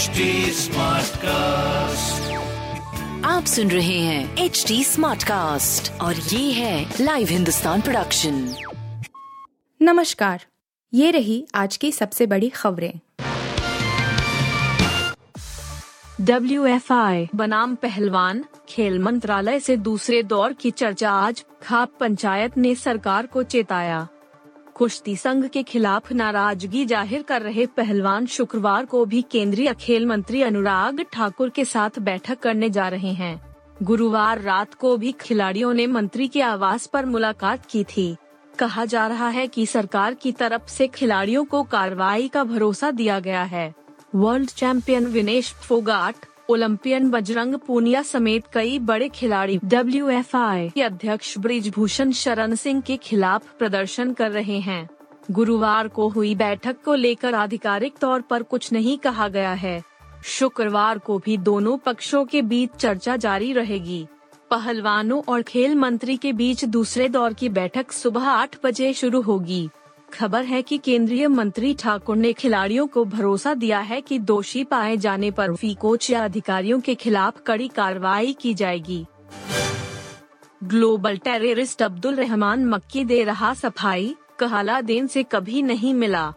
HD cast आप सुन रहे हैं एच डी स्मार्ट कास्ट और ये है लाइव हिंदुस्तान प्रोडक्शन नमस्कार ये रही आज की सबसे बड़ी खबरें। डब्ल्यू एफ़ आई बनाम पहलवान खेल मंत्रालय से दूसरे दौर की चर्चा आज खाप पंचायत ने सरकार को चेताया। कुश्ती संघ के खिलाफ नाराज़गी ज़ाहिर कर रहे पहलवान शुक्रवार को भी केंद्रीय खेल मंत्री अनुराग ठाकुर के साथ बैठक करने जा रहे हैं। गुरुवार रात को भी खिलाड़ियों ने मंत्री के आवास पर मुलाकात की थी। कहा जा रहा है कि सरकार की तरफ़ से खिलाड़ियों को कार्रवाई का भरोसा दिया गया है। World champion Vinesh Phogat Olympian Bajrang Punia समेत कई बड़े खिलाड़ी डब्ल्यू एफ़ के अध्यक्ष ब्रिजभूषण शरण सिंह के खिलाफ प्रदर्शन कर रहे हैं। गुरुवार को हुई बैठक को लेकर आधिकारिक तौर पर कुछ नहीं कहा गया है। शुक्रवार को भी दोनों पक्षों के बीच चर्चा जारी रहेगी। पहलवानों और खेल मंत्री के बीच दूसरे दौर की बैठक सुबह आठ बजे शुरू होगी। खबर है कि केंद्रीय मंत्री ठाकुर ने खिलाड़ियों को भरोसा दिया है कि दोषी पाए जाने पर फ़ी कोच या अधिकारियों के खिलाफ कड़ी कार्रवाई की जाएगी। ग्लोबल टेररिस्ट अब्दुल रहमान मक्की दे रहा सफ़ाई, कहाला देन से कभी नहीं मिला।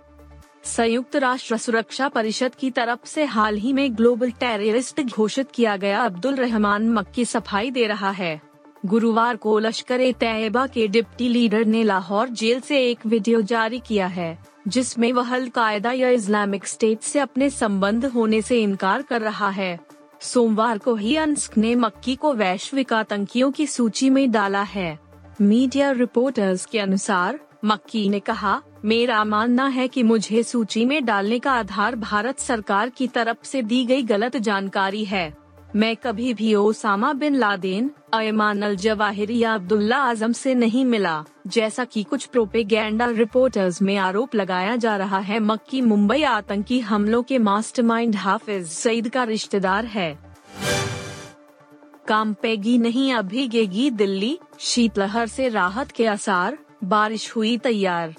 संयुक्त राष्ट्र सुरक्षा परिषद की तरफ़ से हाल ही में ग्लोबल टेररिस्ट घोषित किया गया अब्दुल रहमान मक्की सफ़ाई दे रहा है। गुरुवार को लश्कर ए तैयबा के डिप्टी लीडर ने लाहौर जेल से एक वीडियो जारी किया है, जिसमें वह अलकायदा या इस्लामिक स्टेट से अपने संबंध होने से इनकार कर रहा है। सोमवार को ही अंस्क ने मक्की को वैश्विक आतंकियों की सूची में डाला है। मीडिया रिपोर्टर्स के अनुसार, मक्की ने कहा, मेरा मानना है कि मुझे सूची में डालने का आधार भारत सरकार की तरफ़ से दी गई गलत जानकारी है। मैं कभी भी Osama bin Laden, Ayman al Zawahiri या अब्दुल्ला आज़म से नहीं मिला, जैसा कि कुछ प्रोपेगेंडा रिपोर्टर्स में आरोप लगाया जा रहा है। मक्की मुंबई आतंकी हमलों के मास्टरमाइंड हाफिज सईद का रिश्तेदार है। काम पेगी नहीं अभिगेगी दिल्ली, शीतलहर से राहत के आसार, बारिश हुई तैयार।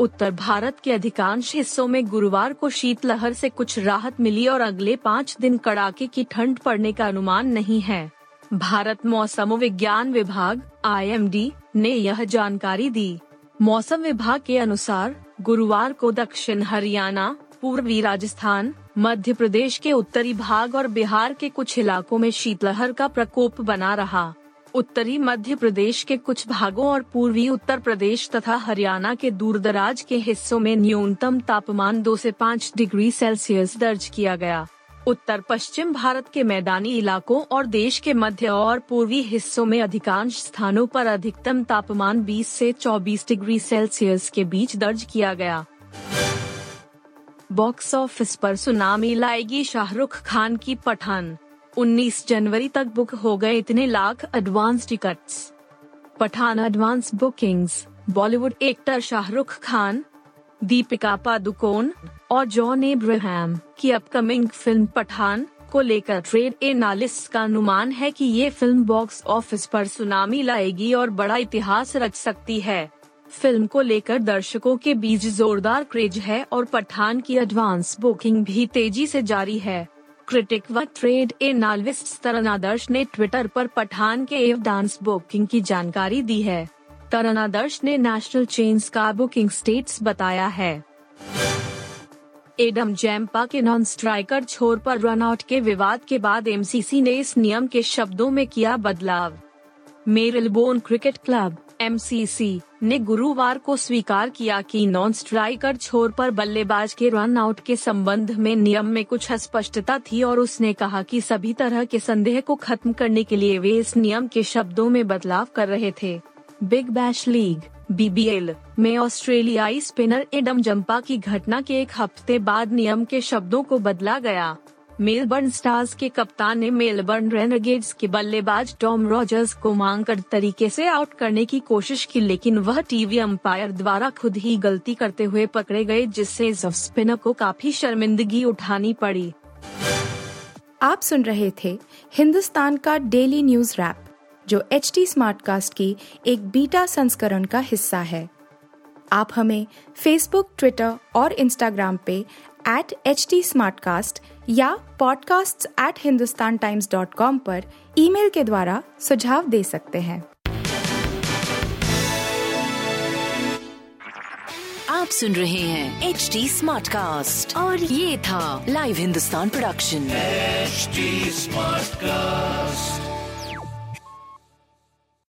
उत्तर भारत के अधिकांश हिस्सों में गुरुवार को शीतलहर से कुछ राहत मिली और अगले पाँच दिन कड़ाके की ठंड पड़ने का अनुमान नहीं है। भारत मौसम विज्ञान विभाग आईएमडी ने यह जानकारी दी। मौसम विभाग के अनुसार, गुरुवार को दक्षिण हरियाणा, पूर्वी राजस्थान, मध्य प्रदेश के उत्तरी भाग और बिहार के कुछ इलाकों में शीतलहर का प्रकोप बना रहा। उत्तरी मध्य प्रदेश के कुछ भागों और पूर्वी उत्तर प्रदेश तथा हरियाणा के दूरदराज के हिस्सों में न्यूनतम तापमान 2 से 5 डिग्री सेल्सियस दर्ज किया गया। उत्तर पश्चिम भारत के मैदानी इलाकों और देश के मध्य और पूर्वी हिस्सों में अधिकांश स्थानों पर अधिकतम तापमान 20 से 24 डिग्री सेल्सियस के बीच दर्ज किया गया। बॉक्स ऑफ़िस पर सुनामी लाएगी शाहरुख खान की पठान। 19 जनवरी तक बुक हो गए इतने lakh advance tickets Pathaan advance bookings Bollywood actor Shahrukh Khan Deepika Padukone और जॉन एब्राहम की अपकमिंग फ़िल्म पठान को लेकर ट्रेड एनालिस्ट का अनुमान है कि ये फ़िल्म बॉक्स ऑफ़िस पर सुनामी लाएगी और बड़ा इतिहास रच सकती है। फ़िल्म को लेकर दर्शकों के बीच जोरदार क्रेज है और पठान की एडवांस बुकिंग भी तेज़ी से जारी है। क्रिटिक व ट्रेड एनालिस्ट तरन आदर्श ने ट्विटर पर पठान के एव डांस बुकिंग की जानकारी दी है। तरन आदर्श ने नेशनल चेन्स का बुकिंग स्टेट्स बताया है। एडम जैम्पा के नॉन स्ट्राइकर छोर पर रनआउट के विवाद के बाद एमसीसी ने इस नियम के शब्दों में किया बदलाव। मेरिलबोन क्रिकेट क्लब एमसीसी ने गुरुवार को स्वीकार किया कि नॉन स्ट्राइकर छोर पर बल्लेबाज के रन आउट के संबंध में नियम में कुछ अस्पष्टता थी और उसने कहा कि सभी तरह के संदेह को खत्म करने के लिए वे इस नियम के शब्दों में बदलाव कर रहे थे। बिग बैश लीग बीबीएल में ऑस्ट्रेलियाई स्पिनर एडम जम्पा की घटना के एक हफ़्ते बाद नियम के शब्दों को बदला गया। मेलबर्न स्टार्स के कप्तान ने मेलबर्न रेनगेड्स के बल्लेबाज टॉम रॉजर्स को मांग कर तरीके से आउट करने की कोशिश की, लेकिन वह टीवी अंपायर द्वारा खुद ही गलती करते हुए पकड़े गए, जिससे स्पिनर को काफ़ी शर्मिंदगी उठानी पड़ी। आप सुन रहे थे हिंदुस्तान का डेली न्यूज़ रैप, जो एच टी स्मार्ट कास्ट की एक बीटा संस्करण का हिस्सा है। आप हमें फेसबुक ट्विटर और इंस्टाग्राम पे एट एच टी या podcasts@hindustantimes.com पर ईमेल के द्वारा सुझाव दे सकते हैं आप सुन रहे हैं एच डी स्मार्ट कास्ट और ये था live Hindustan production HD Smartcast.